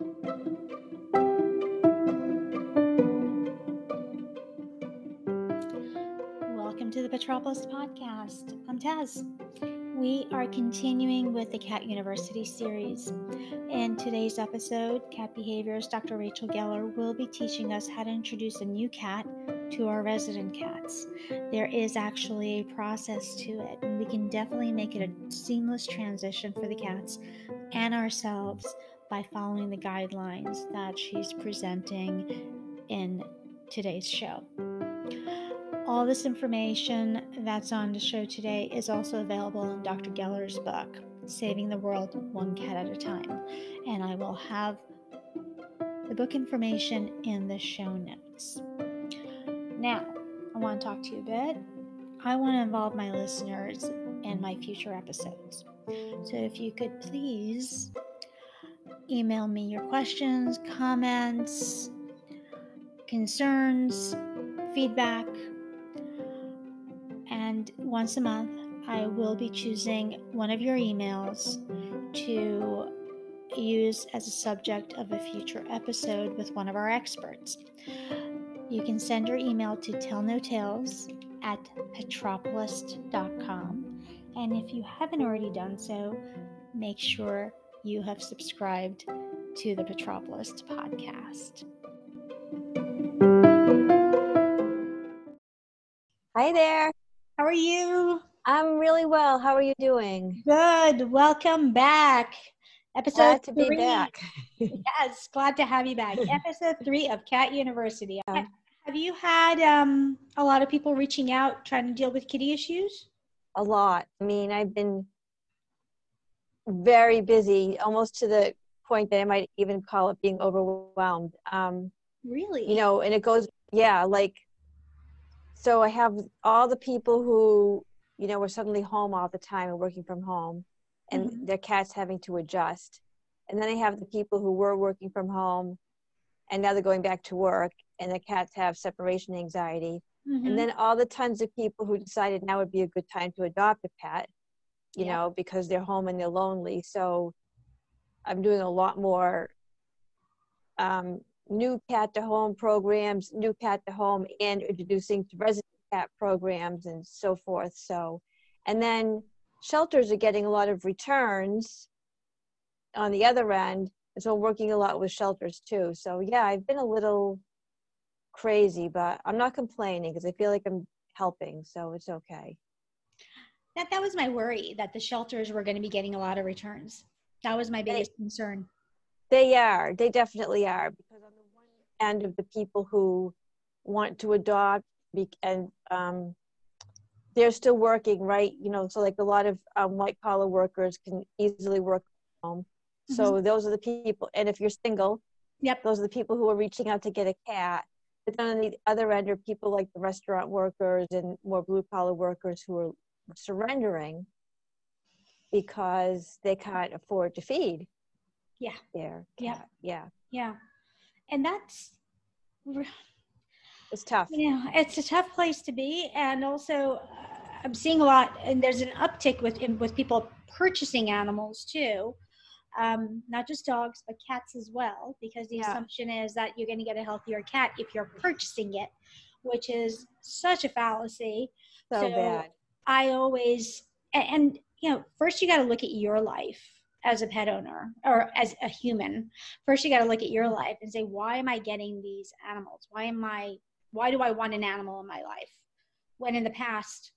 Welcome to the Petropolist Podcast. I'm Taz. We are continuing with the Cat University series. In today's episode, Cat Behaviorist, Dr. Rachel Geller will be teaching us how to introduce a new cat to our resident cats. There is actually a process to it, and we can definitely make it a seamless transition for the cats and ourselves by following the guidelines that she's presenting in today's show. All this information that's on the show today is also available in Dr. Geller's book, Saving the World One Cat at a Time. And I will have the book information in the show notes. Now, I want to talk to you a bit. I want to involve my listeners in my future episodes. So if you could please email me your questions, comments, concerns, feedback, and once a month, I will be choosing one of your emails to use as a subject of a future episode with one of our experts. You can send your email to tellnotales at petropolis.com. And if you haven't already done so, make sure you have subscribed to the Petropolist podcast. Hi there. How are you? I'm really well. How are you doing? Good. Welcome back. Episode glad to three. be back. yes, glad to have you back. Episode three of Cat University. Yeah. Have you had um, a lot of people reaching out trying to deal with kitty issues? A lot. I mean, I've been very busy, almost to the point that I might even call it being overwhelmed. Um, really? You know, and it goes, yeah, like, so I have all the people who, you know, were suddenly home all the time and working from home, and mm-hmm. their cats having to adjust. And then I have the people who were working from home and now they're going back to work and the cats have separation anxiety mm-hmm. and then all the tons of people who decided now would be a good time to adopt a pet you yeah. know because they're home and they're lonely so i'm doing a lot more um, new cat to home programs new cat to home and introducing to resident cat programs and so forth so and then shelters are getting a lot of returns on the other end and so I'm working a lot with shelters too. So yeah, I've been a little crazy, but I'm not complaining because I feel like I'm helping, so it's okay. That that was my worry that the shelters were going to be getting a lot of returns. That was my biggest they, concern. They are. They definitely are because on the one end of the people who want to adopt and um, they're still working, right? You know, so like a lot of um, white collar workers can easily work from home so mm-hmm. those are the people, and if you're single, yep, those are the people who are reaching out to get a cat. But then on the other end are people like the restaurant workers and more blue collar workers who are surrendering because they can't afford to feed. Yeah. Their cat. Yeah. Yeah. And that's it's tough. Yeah, you know, it's a tough place to be, and also uh, I'm seeing a lot, and there's an uptick with with people purchasing animals too um, not just dogs but cats as well because the yeah. assumption is that you're going to get a healthier cat if you're purchasing it which is such a fallacy so, so bad i always and, you know first you got to look at your life as a pet owner or as a human first you got to look at your mm-hmm. life and say why am i getting these animals why am i why do i want an animal in my life when in the past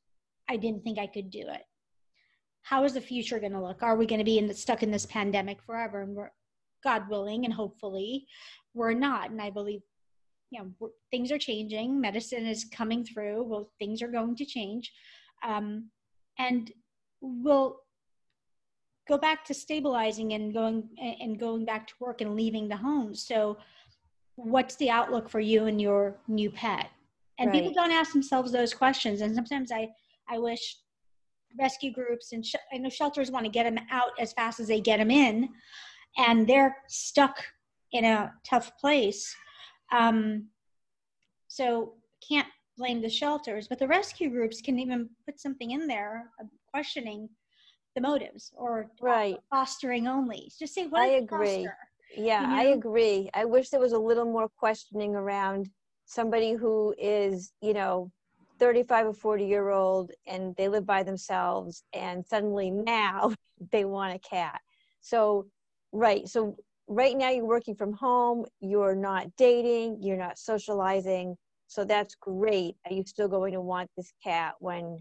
i didn't think i could do it how is the future going to look? Are we going to be in the, stuck in this pandemic forever? And we're, God willing, and hopefully, we're not. And I believe, you know, things are changing. Medicine is coming through. Well, things are going to change, um, and we'll go back to stabilizing and going and going back to work and leaving the home. So, what's the outlook for you and your new pet? And right. people don't ask themselves those questions. And sometimes I, I wish rescue groups and sh- I know shelters want to get them out as fast as they get them in, and they're stuck in a tough place. Um, so can't blame the shelters, but the rescue groups can even put something in there uh, questioning the motives or right fostering only. Just say what I agree. Foster? Yeah, you know? I agree. I wish there was a little more questioning around somebody who is, you know, 35 or 40 year old and they live by themselves and suddenly now they want a cat. So, right. So, right now you're working from home, you're not dating, you're not socializing. So, that's great. Are you still going to want this cat when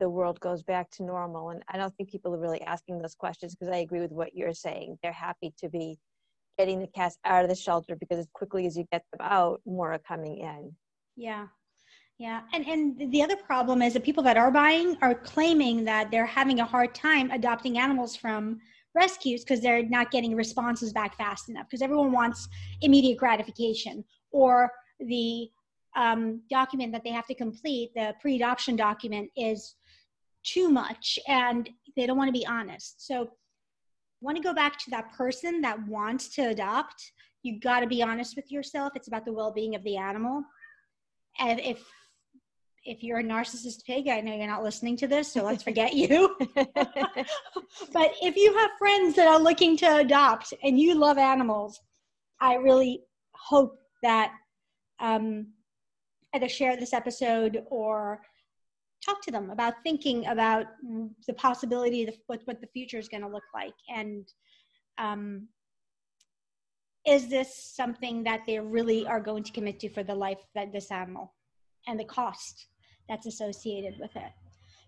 the world goes back to normal? And I don't think people are really asking those questions because I agree with what you're saying. They're happy to be getting the cats out of the shelter because as quickly as you get them out, more are coming in. Yeah. Yeah, and and the other problem is that people that are buying are claiming that they're having a hard time adopting animals from rescues because they're not getting responses back fast enough because everyone wants immediate gratification or the um, document that they have to complete, the pre-adoption document, is too much and they don't want to be honest. So, want to go back to that person that wants to adopt. You got to be honest with yourself. It's about the well-being of the animal. And if if you're a narcissist pig, I know you're not listening to this, so let's forget you. but if you have friends that are looking to adopt and you love animals, I really hope that um, either share this episode or talk to them about thinking about the possibility of what, what the future is going to look like and um, is this something that they really are going to commit to for the life that this animal and the cost that's associated with it.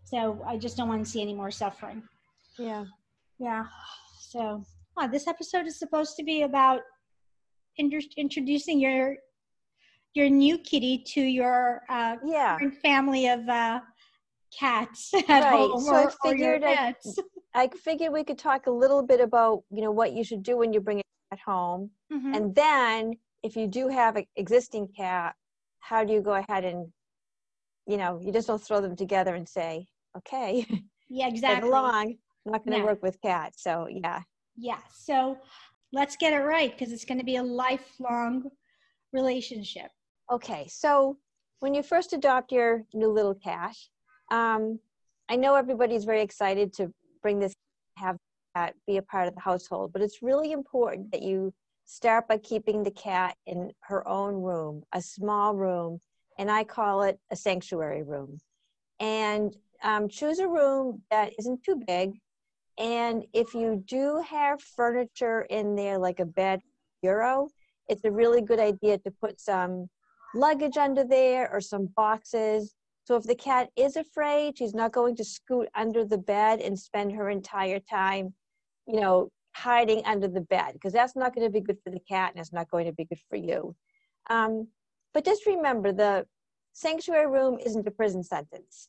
So I just don't want to see any more suffering. Yeah. Yeah. So oh, this episode is supposed to be about inter- introducing your your new kitty to your uh, yeah. family of uh, cats at right. home so or, I figured I, I, figured we could talk a little bit about you know what you should do when you bring it at home mm-hmm. and then if you do have an existing cat how do you go ahead and you know, you just don't throw them together and say, okay, yeah, exactly. along. I'm not going to no. work with cats. So, yeah. Yeah. So let's get it right because it's going to be a lifelong relationship. Okay. So when you first adopt your new little cat, um, I know everybody's very excited to bring this have cat be a part of the household, but it's really important that you start by keeping the cat in her own room, a small room and I call it a sanctuary room. And um, choose a room that isn't too big. And if you do have furniture in there, like a bed, bureau, it's a really good idea to put some luggage under there or some boxes. So if the cat is afraid, she's not going to scoot under the bed and spend her entire time, you know, hiding under the bed because that's not going to be good for the cat and it's not going to be good for you. Um, but just remember the sanctuary room isn't a prison sentence.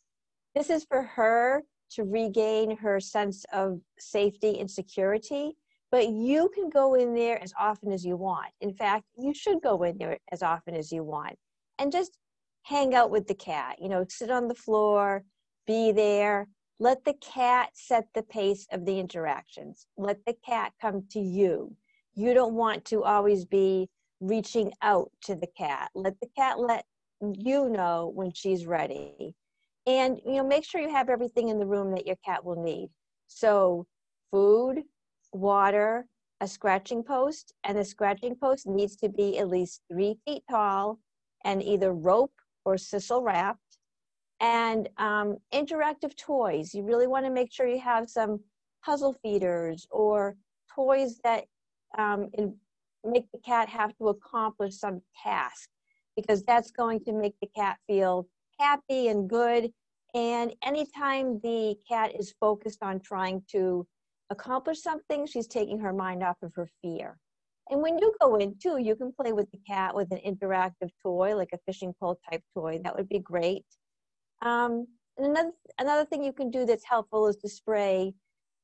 This is for her to regain her sense of safety and security, but you can go in there as often as you want. In fact, you should go in there as often as you want and just hang out with the cat. You know, sit on the floor, be there. Let the cat set the pace of the interactions. Let the cat come to you. You don't want to always be reaching out to the cat. Let the cat let you know when she's ready. And you know, make sure you have everything in the room that your cat will need. So food, water, a scratching post, and the scratching post needs to be at least three feet tall and either rope or sisal wrapped. And um, interactive toys. You really want to make sure you have some puzzle feeders or toys that um, make the cat have to accomplish some task because that's going to make the cat feel happy and good. And anytime the cat is focused on trying to accomplish something, she's taking her mind off of her fear. And when you go in too, you can play with the cat with an interactive toy, like a fishing pole type toy. That would be great. Um, and another another thing you can do that's helpful is to spray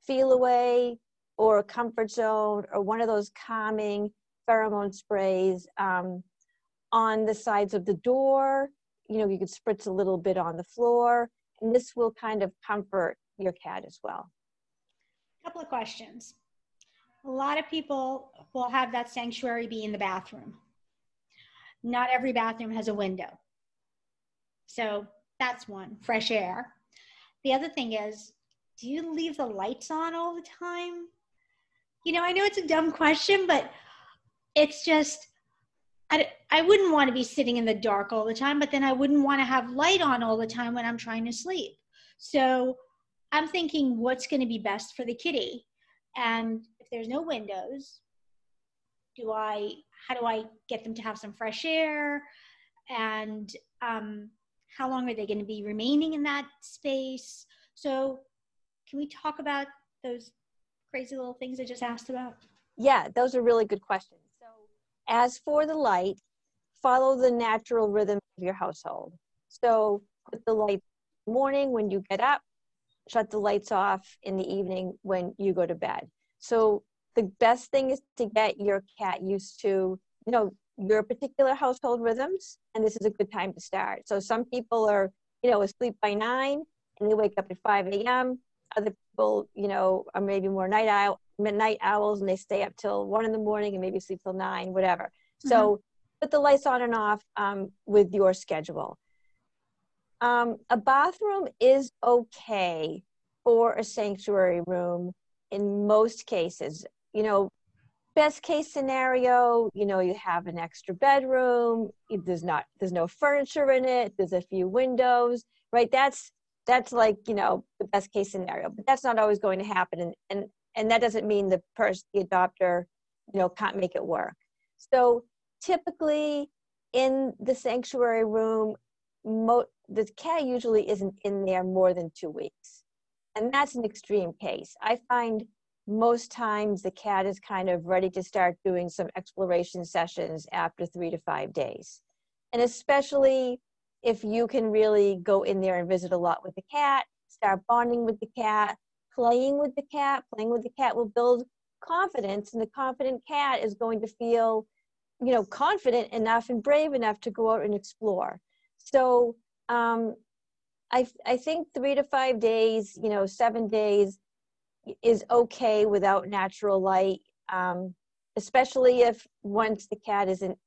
Feliway or comfort zone or one of those calming pheromone sprays um, on the sides of the door. You know, you could spritz a little bit on the floor, and this will kind of comfort your cat as well. Couple of questions. A lot of people will have that sanctuary be in the bathroom. Not every bathroom has a window. So that's one, fresh air. The other thing is, do you leave the lights on all the time? you know, I know it's a dumb question, but it's just, I, I wouldn't want to be sitting in the dark all the time, but then I wouldn't want to have light on all the time when I'm trying to sleep. So I'm thinking what's going to be best for the kitty. And if there's no windows, do I, how do I get them to have some fresh air? And um, how long are they going to be remaining in that space? So can we talk about those crazy little things I just asked about? Yeah, those are really good questions. So as for the light, follow the natural rhythm of your household. So put the light morning when you get up, shut the lights off in the evening when you go to bed. So the best thing is to get your cat used to, you know, your particular household rhythms, and this is a good time to start. So some people are, you know, asleep by nine and they wake up at 5 a.m. Other people, you know, are maybe more night owl, midnight owls and they stay up till one in the morning and maybe sleep till nine, whatever. Mm-hmm. So put the lights on and off um, with your schedule. Um, a bathroom is okay for a sanctuary room in most cases. You know, best case scenario, you know, you have an extra bedroom. There's not, there's no furniture in it. There's a few windows, right? That's that's like you know the best case scenario, but that's not always going to happen, and and and that doesn't mean the person, the adopter, you know, can't make it work. So typically in the sanctuary room, mo- the cat usually isn't in there more than two weeks. And that's an extreme case. I find most times the cat is kind of ready to start doing some exploration sessions after three to five days. And especially if you can really go in there and visit a lot with the cat, start bonding with the cat, playing with the cat, playing with the cat will build confidence, and the confident cat is going to feel, you know, confident enough and brave enough to go out and explore. So um, I, I think three to five days, you know, seven days is okay without natural light, um, especially if once the cat isn't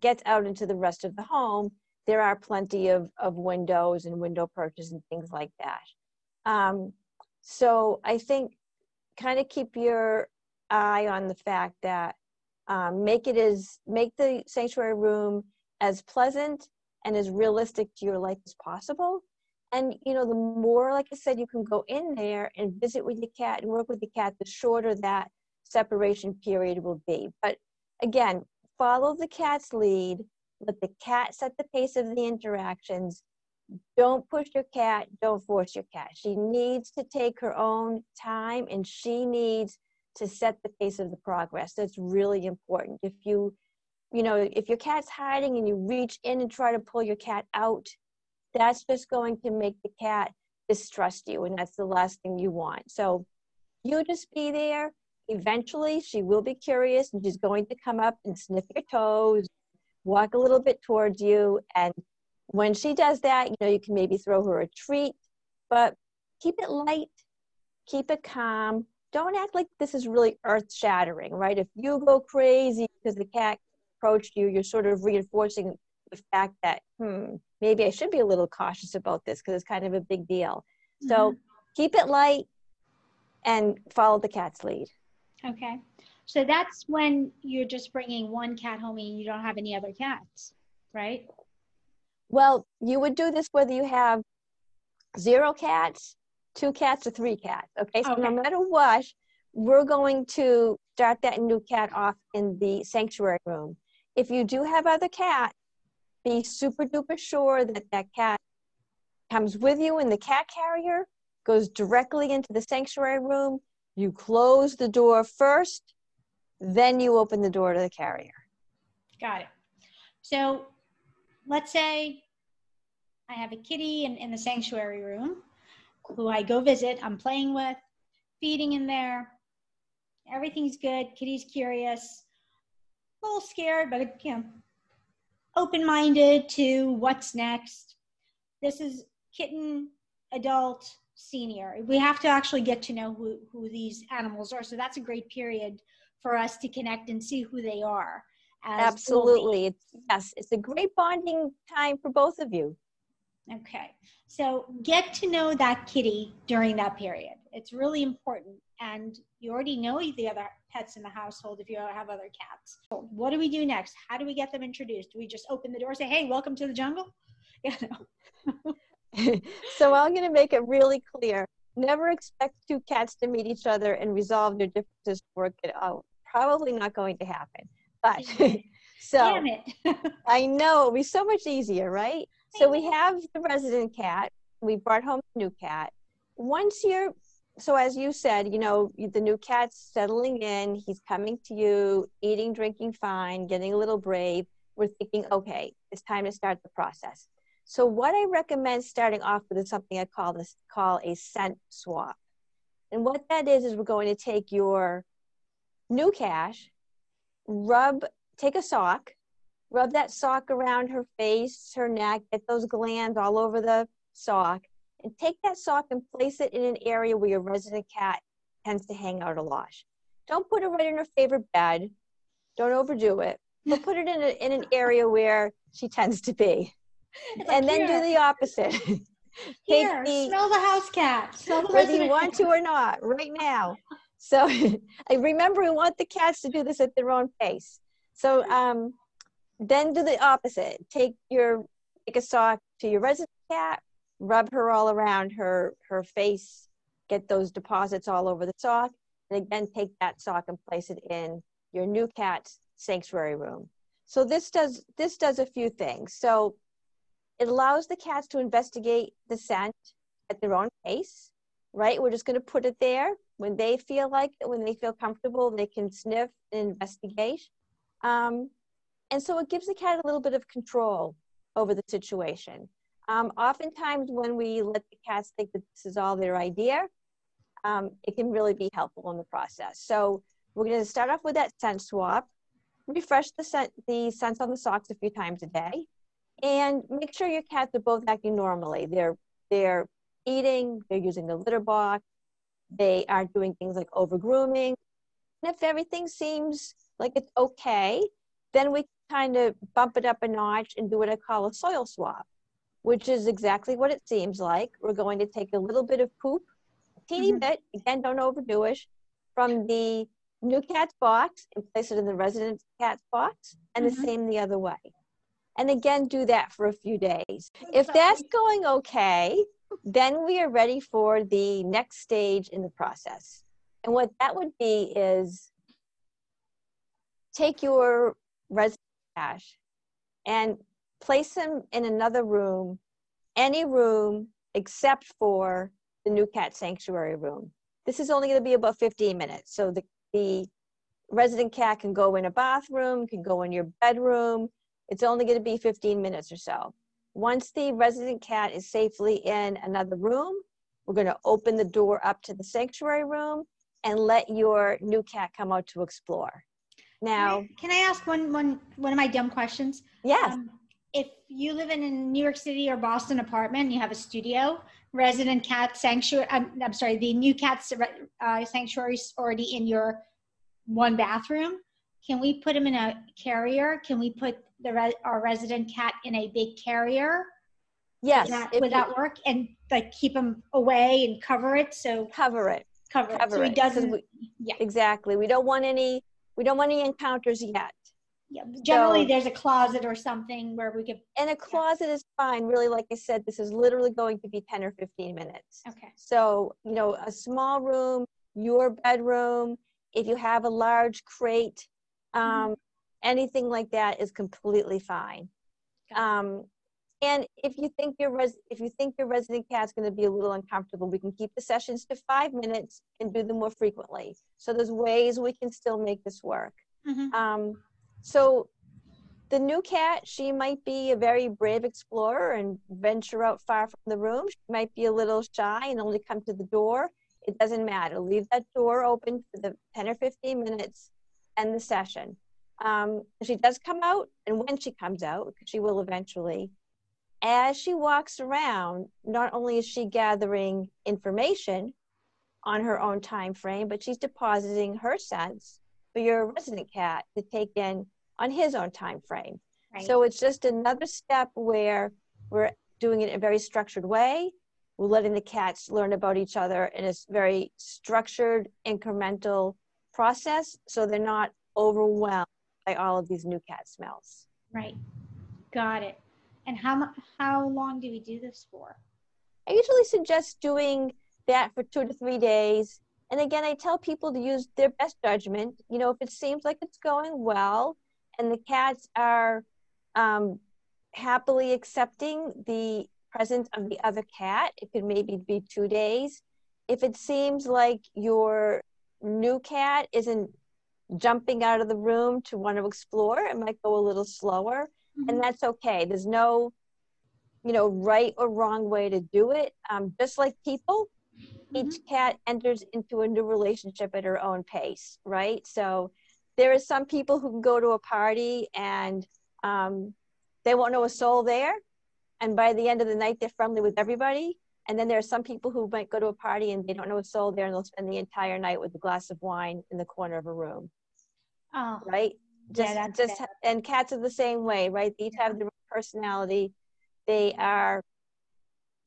gets out into the rest of the home, there are plenty of, of windows and window perches and things like that. Um, so I think kind of keep your eye on the fact that um, make it as make the sanctuary room as pleasant and as realistic to your life as possible. And you know, the more, like I said, you can go in there and visit with your cat and work with the cat, the shorter that separation period will be. But again, follow the cat's lead. Let the cat set the pace of the interactions. Don't push your cat. Don't force your cat. She needs to take her own time and she needs to set the pace of the progress. That's really important. If you you know, if your cat's hiding and you reach in and try to pull your cat out, that's just going to make the cat distrust you, and that's the last thing you want. So you just be there. Eventually, she will be curious and she's going to come up and sniff your toes, walk a little bit towards you. And when she does that, you know, you can maybe throw her a treat, but keep it light, keep it calm. Don't act like this is really earth shattering, right? If you go crazy because the cat approached you, you're sort of reinforcing the fact that, hmm, maybe I should be a little cautious about this because it's kind of a big deal. Mm-hmm. So keep it light and follow the cat's lead. Okay. So that's when you're just bringing one cat home and you don't have any other cats, right? Well, you would do this whether you have zero cats, two cats, or three cats. Okay. So okay. no matter what, we're going to start that new cat off in the sanctuary room if you do have other cats, be super duper sure that that cat comes with you in the cat carrier, goes directly into the sanctuary room. You close the door first, then you open the door to the carrier. Got it. So let's say I have a kitty in, in the sanctuary room who I go visit, I'm playing with, feeding in there. Everything's good. Kitty's curious a little scared, but you know, open-minded to what's next. This is kitten, adult, senior. We have to actually get to know who, who these animals are. So that's a great period for us to connect and see who they are. Absolutely. It's, yes, it's a great bonding time for both of you. Okay. So get to know that kitty during that period. It's really important and you already know the other pets in the household if you have other cats. So what do we do next? How do we get them introduced? Do we just open the door and say, "Hey, welcome to the jungle"? Yeah. So I'm going to make it really clear. Never expect two cats to meet each other and resolve their differences, work it out. Probably not going to happen. But so I know it'll be so much easier, right? So we have the resident cat. We brought home a new cat. Once you're so as you said, you know, the new cat's settling in, he's coming to you, eating, drinking fine, getting a little brave. We're thinking, okay, it's time to start the process. So what I recommend starting off with is something I call this call a scent swap. And what that is is we're going to take your new cash, rub, take a sock, rub that sock around her face, her neck, get those glands all over the sock, and take that sock and place it in an area where your resident cat tends to hang out a lot. Don't put it right in her favorite bed. Don't overdo it. But put it in, a, in an area where she tends to be and then do the opposite. Here, the, smell the house cat. Smell the whether you want to or not, right now. So I remember we want the cats to do this at their own pace. So um, then do the opposite. Take your take a sock to your resident cat, rub her all around her her face, get those deposits all over the sock, and again take that sock and place it in your new cat's sanctuary room. So this does this does a few things. So it allows the cats to investigate the scent at their own pace, right? We're just going to put it there. When they feel like it, when they feel comfortable, they can sniff and investigate. Um, and so it gives the cat a little bit of control over the situation. Um, oftentimes, when we let the cats think that this is all their idea, um, it can really be helpful in the process. So we're going to start off with that scent swap. Refresh the scent, the scents on the socks a few times a day and make sure your cats are both acting normally. They're they're eating, they're using the litter box, they aren't doing things like over grooming. And if everything seems like it's okay, then we kind of bump it up a notch and do what I call a soil swap, which is exactly what it seems like. We're going to take a little bit of poop, a teeny mm-hmm. bit, again, don't overdo it, from the new cat's box and place it in the resident cat's box, and mm-hmm. the same the other way and again do that for a few days. If that's going okay, then we are ready for the next stage in the process. And what that would be is take your resident cash and place him in another room, any room except for the new cat sanctuary room. This is only going to be about 15 minutes. So the, the resident cat can go in a bathroom, can go in your bedroom, it's only going to be 15 minutes or so. Once the resident cat is safely in another room, we're going to open the door up to the sanctuary room and let your new cat come out to explore. Now, can I, can I ask one, one, one of my dumb questions? Yes. Um, if you live in a New York City or Boston apartment and you have a studio, resident cat sanctuary, I'm, I'm sorry, the new cat uh, sanctuary is already in your one bathroom. Can we put them in a carrier? Can we put the re- our resident cat in a big carrier? Yes. That, would that work? And like keep him away and cover it so cover it. Cover, cover it. So he doesn't. We, yeah. Exactly. We don't want any. We don't want any encounters yet. Yeah. Generally, so, there's a closet or something where we could. And a closet yeah. is fine. Really, like I said, this is literally going to be ten or fifteen minutes. Okay. So you know, a small room, your bedroom. If you have a large crate, mm-hmm. um, mm-hmm anything like that is completely fine. Um, and if you think your res- if you think your resident cat's going to be a little uncomfortable, we can keep the sessions to five minutes and do them more frequently. So there's ways we can still make this work. Mm-hmm. Um, so the new cat, she might be a very brave explorer and venture out far from the room. She might be a little shy and only come to the door. It doesn't matter. Leave that door open for the 10 or 15 minutes and the session. Um, she does come out, and when she comes out, she will eventually, as she walks around, not only is she gathering information on her own time frame, but she's depositing her scents for your resident cat to take in on his own time frame. Right. So it's just another step where we're doing it in a very structured way. we're letting the cats learn about each other in a very structured, incremental process so they're not overwhelmed by all of these new cat smells. Right. Got it. And how how long do we do this for? I usually suggest doing that for two to three days. And again, I tell people to use their best judgment. You know, if it seems like it's going well and the cats are um, happily accepting the presence of the other cat, it could maybe be two days. If it seems like your new cat isn't jumping out of the room to want to explore, it might go a little slower. Mm-hmm. And that's okay. There's no, you know, right or wrong way to do it. Um, just like people. Each cat enters into a new relationship at her own pace, right? So there are some people who can go to a party and um, they won't know a soul there. And by the end of the night, they're friendly with everybody. And then there are some people who might go to a party and they don't know a soul there and they'll spend the entire night with a glass of wine in the corner of a room. Oh, right? Just, yeah, just, bad. and cats are the same way, right? They each have their personality. They are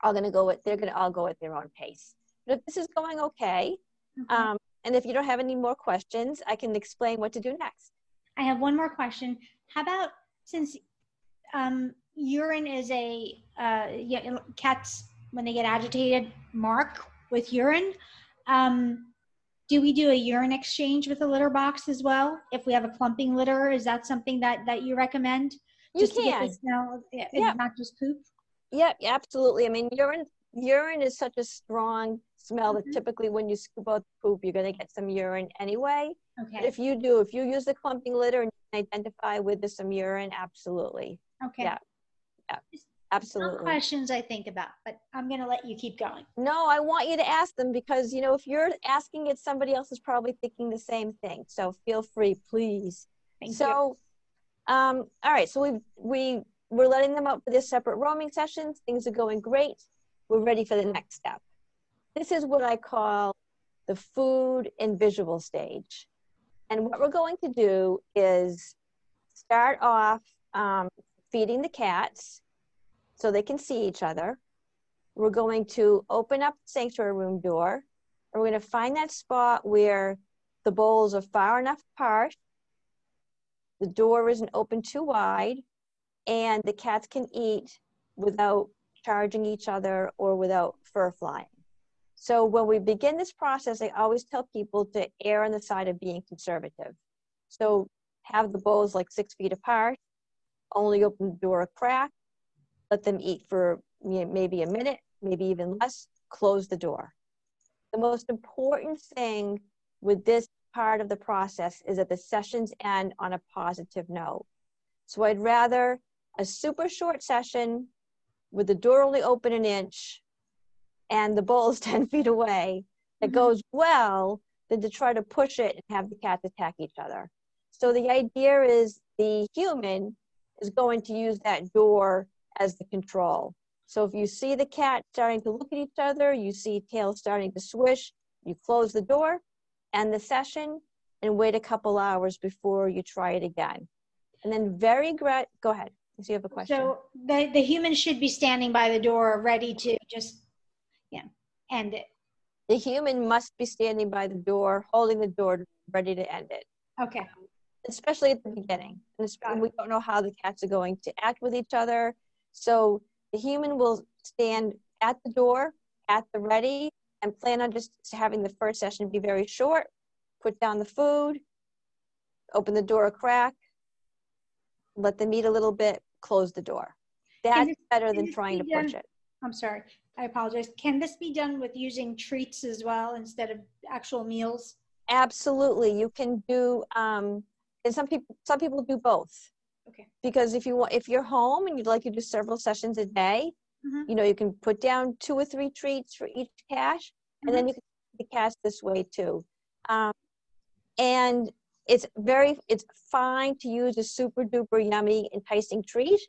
all going to go with, they're going to all go at their own pace. But if this is going okay, mm-hmm. um, and if you don't have any more questions, I can explain what to do next. I have one more question. How about since um, urine is a uh, yeah, cats when they get agitated mark with urine. Um, do we do a urine exchange with a litter box as well? If we have a clumping litter, is that something that that you recommend? You just can. To smell, yeah. not just poop. Yep, absolutely. I mean, urine urine is such a strong smell mm-hmm. that typically when you scoop out the poop, you're going to get some urine anyway. Okay. But if you do, if you use the clumping litter and identify with the, some urine, absolutely. Okay. Yeah. Yeah. Absolutely. Some questions I think about, but I'm going to let you keep going. No, I want you to ask them because, you know, if you're asking it, somebody else is probably thinking the same thing. So feel free, please. Thank so, you. Um, all right. So we, we, we're letting them out for their separate roaming sessions. Things are going great. We're ready for the next step. This is what I call the food and visual stage. And what we're going to do is start off um, feeding the cats so they can see each other. We're going to open up the sanctuary room door. And we're going to find that spot where the bowls are far enough apart, the door isn't open too wide, and the cats can eat without charging each other or without fur flying. So when we begin this process, I always tell people to err on the side of being conservative. So have the bowls like six feet apart, only open the door a crack, let them eat for maybe a minute, maybe even less, close the door. The most important thing with this part of the process is that the sessions end on a positive note. So I'd rather a super short session with the door only open an inch and the bowl is 10 feet away that mm-hmm. goes well than to try to push it and have the cats attack each other. So the idea is the human is going to use that door as the control. So if you see the cat starting to look at each other, you see tail starting to swish, you close the door and the session and wait a couple hours before you try it again. And then very gra- go ahead. Do you have a question? So the, the human should be standing by the door ready to just end it. The human must be standing by the door, holding the door ready to end it. Okay. Especially at the beginning. And we don't know how the cats are going to act with each other so the human will stand at the door, at the ready, and plan on just having the first session be very short, put down the food, open the door a crack, let them eat a little bit, close the door. That's better than trying to push it. I'm sorry, I apologize. Can this be done with using treats as well instead of actual meals? Absolutely. You can do, um, and some people, some people do both. Okay. Because if you want, if you're home and you'd like to do several sessions a day, mm-hmm. you know, you can put down two or three treats for each cache, mm-hmm. and then mm-hmm. you can the cache this way too. Um, and it's very, it's fine to use a super duper yummy, enticing treat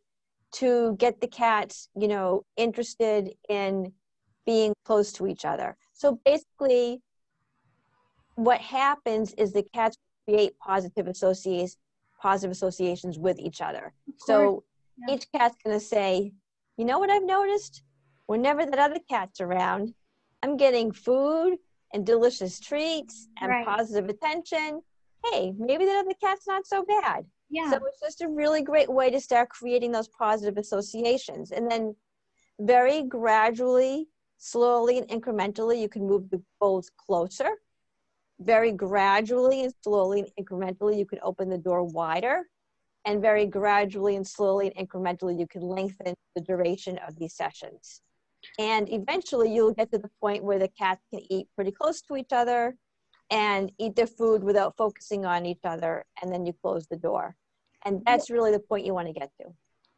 to get the cats, you know, interested in being close to each other. So basically, what happens is the cats create positive associations positive associations with each other. So yeah. each cat's going to say, you know what I've noticed? whenever that other cat's around, I'm getting food and delicious treats and right. positive attention. Hey, maybe that other cat's not so bad. Yeah. So it's just a really great way to start creating those positive associations. And then very gradually, slowly, and incrementally, you can move the bowls closer. Very gradually and slowly and incrementally, you can open the door wider. And very gradually and slowly and incrementally, you can lengthen the duration of these sessions. And eventually, you'll get to the point where the cats can eat pretty close to each other and eat their food without focusing on each other. And then you close the door. And that's really the point you want to get to.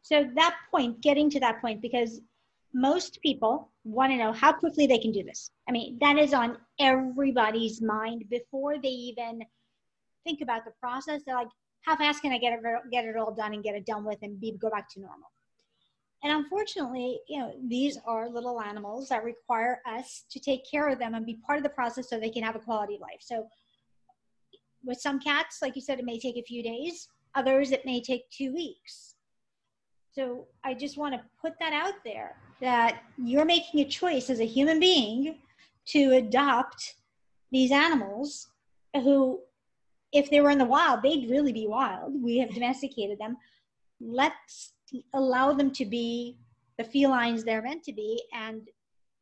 So, that point, getting to that point, because most people want to know how quickly they can do this. I mean, that is on everybody's mind before they even think about the process. They're like, how fast can I get it, get it all done and get it done with and be, go back to normal? And unfortunately, you know, these are little animals that require us to take care of them and be part of the process so they can have a quality life. So with some cats, like you said, it may take a few days. Others, it may take two weeks. So I just want to put that out there that you're making a choice as a human being to adopt these animals who, if they were in the wild, they'd really be wild. We have domesticated them. Let's allow them to be the felines they're meant to be and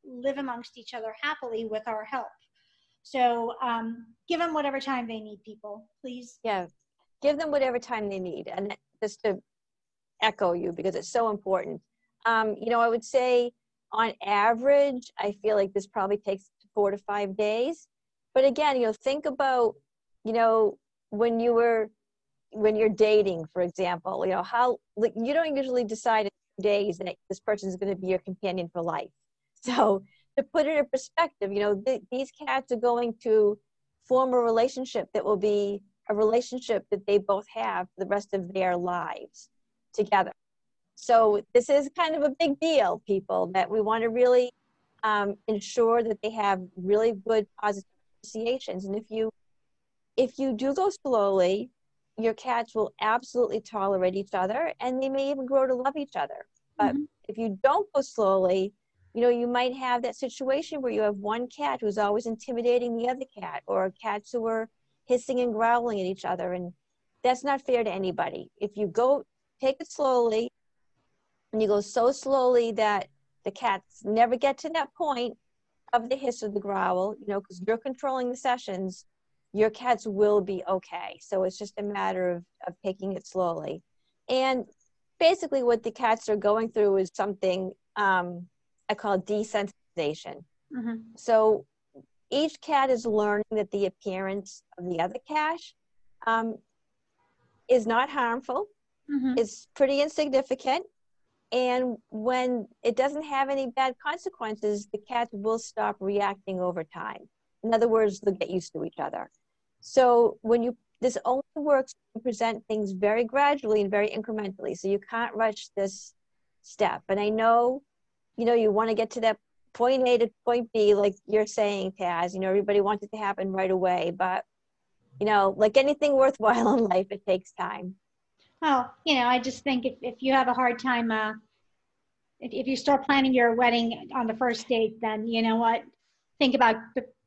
live amongst each other happily with our help. So um, give them whatever time they need, people, please. Yeah, give them whatever time they need. And just to echo you, because it's so important. Um, you know, I would say on average, I feel like this probably takes four to five days. But again, you know, think about, you know, when you were when you're dating, for example, you know, how like, you don't usually decide in days that this person is going to be your companion for life. So to put it in perspective, you know, th- these cats are going to form a relationship that will be a relationship that they both have for the rest of their lives together. So this is kind of a big deal, people, that we want to really um, ensure that they have really good positive associations. And if you if you do go slowly, your cats will absolutely tolerate each other and they may even grow to love each other. But mm-hmm. if you don't go slowly, you know, you might have that situation where you have one cat who's always intimidating the other cat or cats who are hissing and growling at each other. And that's not fair to anybody. If you go, take it slowly, and you go so slowly that the cats never get to that point of the hiss or the growl, you know, because you're controlling the sessions, your cats will be okay. So it's just a matter of, of taking it slowly. And basically, what the cats are going through is something um, I call desensitization. Mm-hmm. So each cat is learning that the appearance of the other cat um, is not harmful, mm-hmm. it's pretty insignificant. And when it doesn't have any bad consequences, the cats will stop reacting over time. In other words, they'll get used to each other. So when you this only works to present things very gradually and very incrementally. So you can't rush this step. And I know, you know, you want to get to that point A to point B, like you're saying, Taz. You know, everybody wants it to happen right away, but you know, like anything worthwhile in life, it takes time. Well, you know, I just think if, if you have a hard time, uh, if, if you start planning your wedding on the first date, then you know what? Think about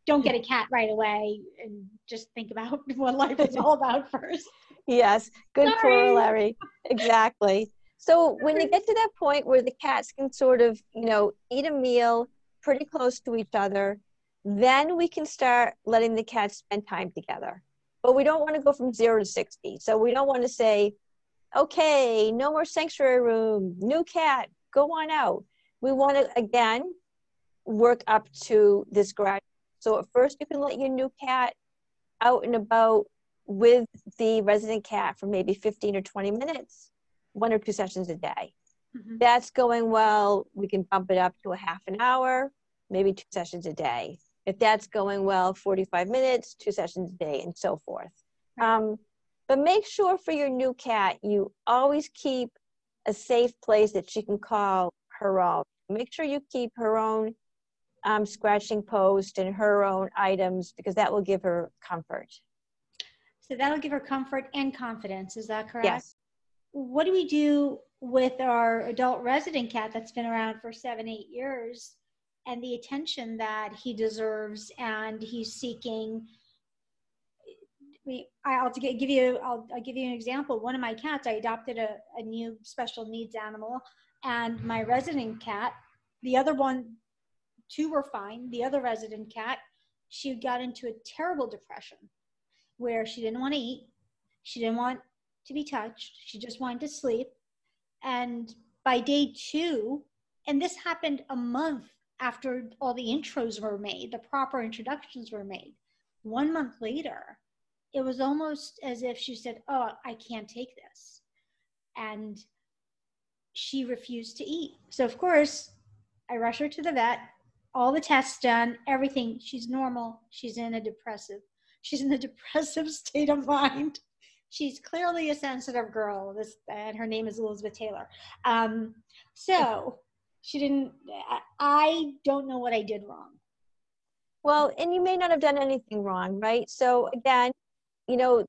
don't get a cat right away and just think about what life is all about first. yes, good Sorry. corollary. Exactly. So when you get to that point where the cats can sort of, you know, eat a meal pretty close to each other, then we can start letting the cats spend time together. But we don't want to go from zero to 60. So we don't want to say, okay, no more sanctuary room, new cat, go on out. We want to, again, work up to this gradual so at first, you can let your new cat out and about with the resident cat for maybe 15 or 20 minutes, one or two sessions a day. Mm-hmm. That's going well. We can bump it up to a half an hour, maybe two sessions a day. If that's going well, 45 minutes, two sessions a day, and so forth. Um, but make sure for your new cat, you always keep a safe place that she can call her own. Make sure you keep her own um, scratching post and her own items because that will give her comfort. So that'll give her comfort and confidence. Is that correct? Yes. What do we do with our adult resident cat that's been around for seven, eight years and the attention that he deserves and he's seeking. I'll give you, I'll, I'll give you an example. One of my cats, I adopted a, a new special needs animal and my resident cat, the other one, two were fine. The other resident cat, she got into a terrible depression where she didn't want to eat. She didn't want to be touched. She just wanted to sleep. And by day two, and this happened a month after all the intros were made, the proper introductions were made. One month later, it was almost as if she said, Oh, I can't take this. And she refused to eat. So, of course, I rush her to the vet, all the tests done, everything. She's normal. She's in a depressive, she's in a depressive state of mind she's clearly a sensitive girl. This and her name is Elizabeth Taylor. Um, so she didn't. I don't know what I did wrong. Well, and you may not have done anything wrong, right? So again, you know,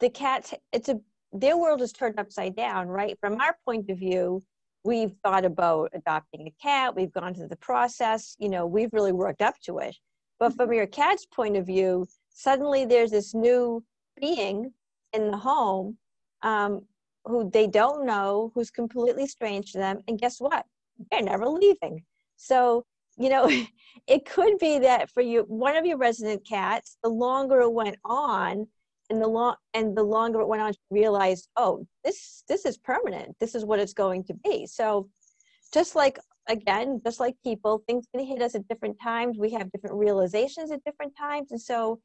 the cats. It's a their world is turned upside down, right? From our point of view, we've thought about adopting a cat. We've gone through the process. You know, we've really worked up to it. But from mm-hmm. your cat's point of view, suddenly there's this new being in the home um, who they don't know, who's completely strange to them. And guess what? They're never leaving. So, you know, it could be that for you, one of your resident cats, the longer it went on, and the long and the longer it went on, realized, oh, this this is permanent. This is what it's going to be. So, just like again, just like people, things can hit us at different times. We have different realizations at different times, and so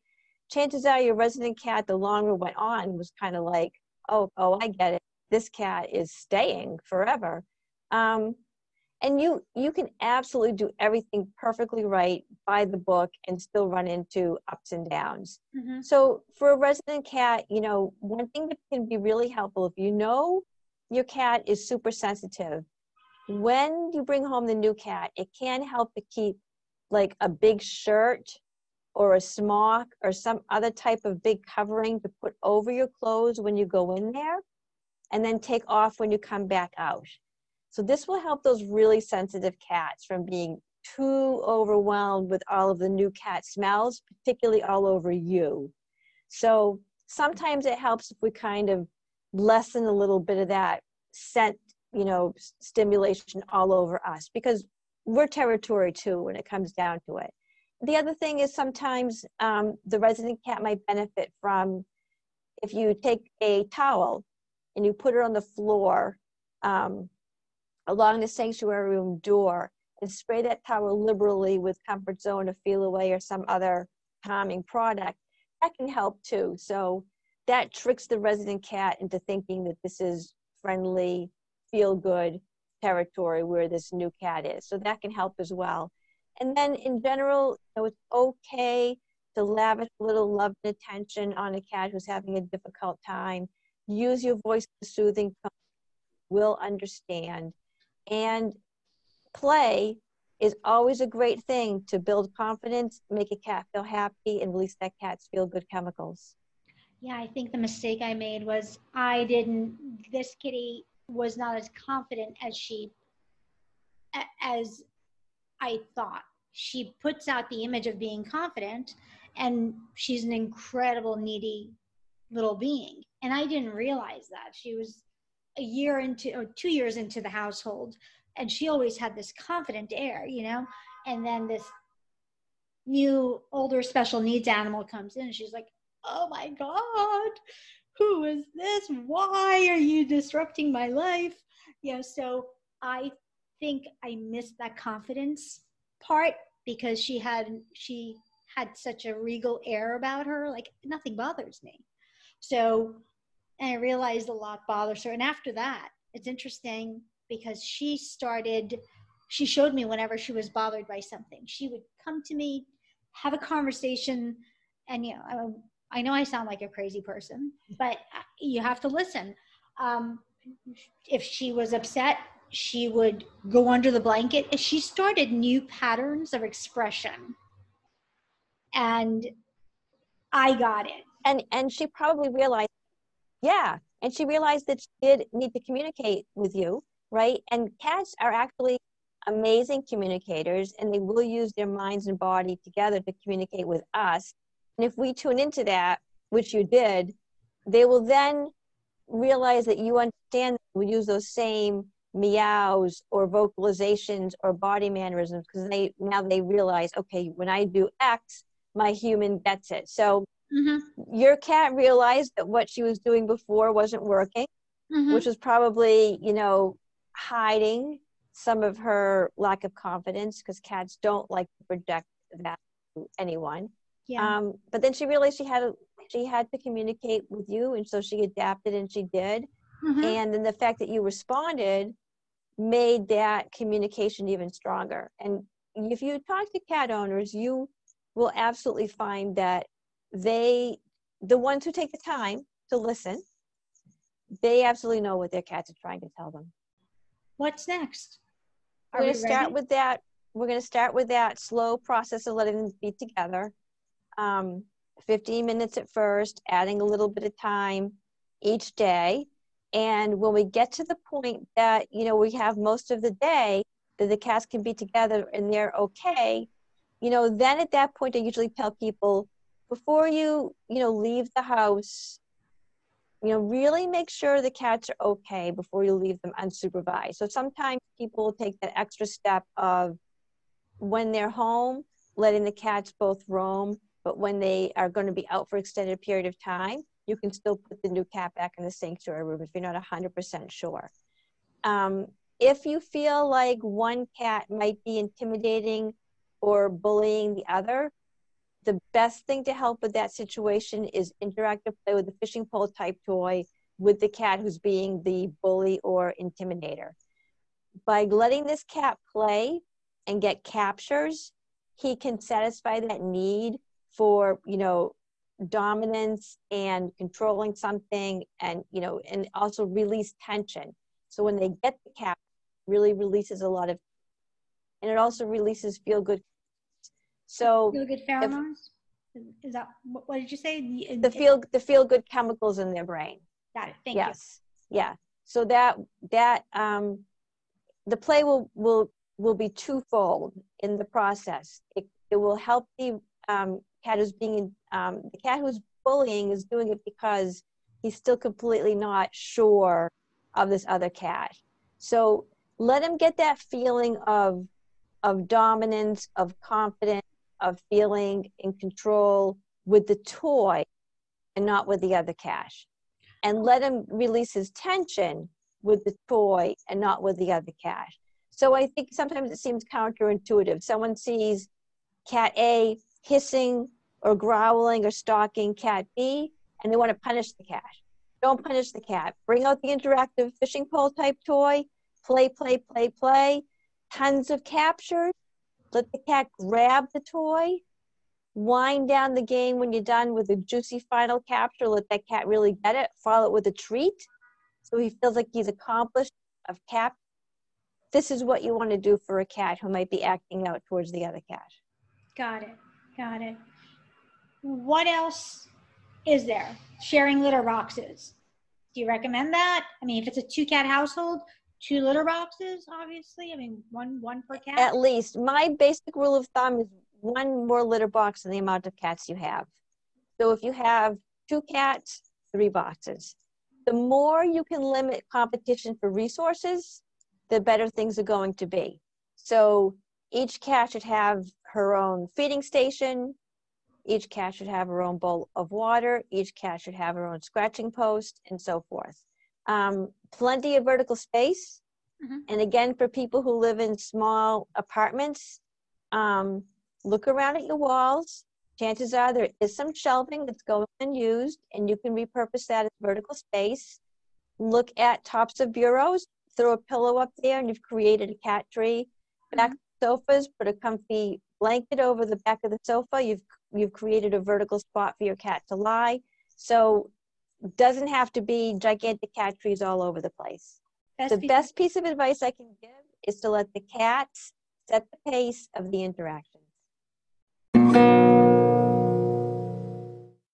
chances are your resident cat, the longer it went on, was kind of like, oh, oh, I get it. This cat is staying forever. Um, and you you can absolutely do everything perfectly right by the book and still run into ups and downs mm-hmm. so for a resident cat you know one thing that can be really helpful if you know your cat is super sensitive when you bring home the new cat it can help to keep like a big shirt or a smock or some other type of big covering to put over your clothes when you go in there and then take off when you come back out. So this will help those really sensitive cats from being too overwhelmed with all of the new cat smells, particularly all over you. So sometimes it helps if we kind of lessen a little bit of that scent, you know, stimulation all over us because we're territory too when it comes down to it the other thing is sometimes um, the resident cat might benefit from if you take a towel and you put it on the floor um, along the sanctuary room door and spray that towel liberally with comfort zone or Feliway or some other calming product that can help too. So that tricks the resident cat into thinking that this is friendly feel good territory where this new cat is. So that can help as well and then in general, you know, it's okay to lavish a little love and attention on a cat who's having a difficult time. Use your voice to soothing tone, will understand. And play is always a great thing to build confidence, make a cat feel happy, and release that cat's feel good chemicals. Yeah, I think the mistake I made was I didn't, this kitty was not as confident as she, as I thought. She puts out the image of being confident, and she's an incredible, needy little being. And I didn't realize that. She was a year into, or two years into the household, and she always had this confident air, you know? And then this new, older special needs animal comes in, and she's like, oh my God, who is this? Why are you disrupting my life? You know, so I think I missed that confidence part because she had she had such a regal air about her like nothing bothers me. So and i realized a lot bothers her. And after that it's interesting because she started she showed me whenever she was bothered by something. She would come to me have a conversation and you know i, I know i sound like a crazy person but you have to listen. Um, if she was upset she would go under the blanket and she started new patterns of expression and i got it and and she probably realized yeah and she realized that she did need to communicate with you, right? And cats are actually amazing communicators and they will use their minds and body together to communicate with us. And if we tune into that, which you did, they will then realize that you understand we use those same meows or vocalizations or body mannerisms because they now they realize okay when i do x my human gets it so mm-hmm. your cat realized that what she was doing before wasn't working mm-hmm. which was probably you know hiding some of her lack of confidence because cats don't like to project that to anyone yeah. Um, but then she realized she had she had to communicate with you and so she adapted and she did mm-hmm. and then the fact that you responded made that communication even stronger. And if you talk to cat owners you will absolutely find that they the ones who take the time to listen they absolutely know what their cats are trying to tell them. What's next? Are we're going to start with that? We're going to start with that slow process of letting them be together. Um, 15 minutes at first, adding a little bit of time each day. And when we get to the point that, you know, we have most of the day that the cats can be together and they're okay, you know, then at that point, I usually tell people before you, you know, leave the house, you know, really make sure the cats are okay before you leave them unsupervised. So sometimes people will take that extra step of when they're home, letting the cats both roam but when they are going to be out for extended period of time, you can still put the new cat back in the sanctuary room if you're not 100% sure. Um, if you feel like one cat might be intimidating or bullying the other, the best thing to help with that situation is interactive play with a fishing pole type toy with the cat who's being the bully or intimidator. By letting this cat play and get captures, he can satisfy that need for you know dominance and controlling something and you know and also release tension. So when they get the cap really releases a lot of and it also releases feel good. So feel good pheromones? If, is that what did you say? The, the feel the feel good chemicals in their brain. Got it. Thank yes. You. yeah. So that that um the play will will will be twofold in the process. It, it will help the um, cat who's being um, the cat who's bullying is doing it because he's still completely not sure of this other cat. So let him get that feeling of of dominance of confidence of feeling in control with the toy and not with the other cat. And let him release his tension with the toy and not with the other cat. So i think sometimes it seems counterintuitive. Someone sees cat a hissing or growling or stalking cat B, and they want to punish the cat. Don't punish the cat. Bring out the interactive fishing pole type toy. Play, play, play, play. Tons of captures. Let the cat grab the toy. Wind down the game when you're done with a juicy final capture. Let that cat really get it. Follow it with a treat so he feels like he's accomplished of cap. This is what you want to do for a cat who might be acting out towards the other cat. Got it. Got it what else is there? Sharing litter boxes. Do you recommend that? I mean, if it's a two cat household, two litter boxes, obviously. I mean, one one per cat. At least. My basic rule of thumb is one more litter box than the amount of cats you have. So if you have two cats, three boxes. The more you can limit competition for resources, the better things are going to be. So each cat should have her own feeding station, each cat should have her own bowl of water. Each cat should have her own scratching post and so forth. Um, plenty of vertical space. Mm-hmm. And again, for people who live in small apartments, um, look around at your walls. Chances are there is some shelving that's going unused, and you can repurpose that as vertical space. Look at tops of bureaus, throw a pillow up there, and you've created a cat tree. Back mm-hmm. sofas, put a comfy blanket over the back of the sofa. You've you've created a vertical spot for your cat to lie. So doesn't have to be gigantic cat trees all over the place. Best the piece best piece of advice I can give is to let the cats set the pace of the interaction.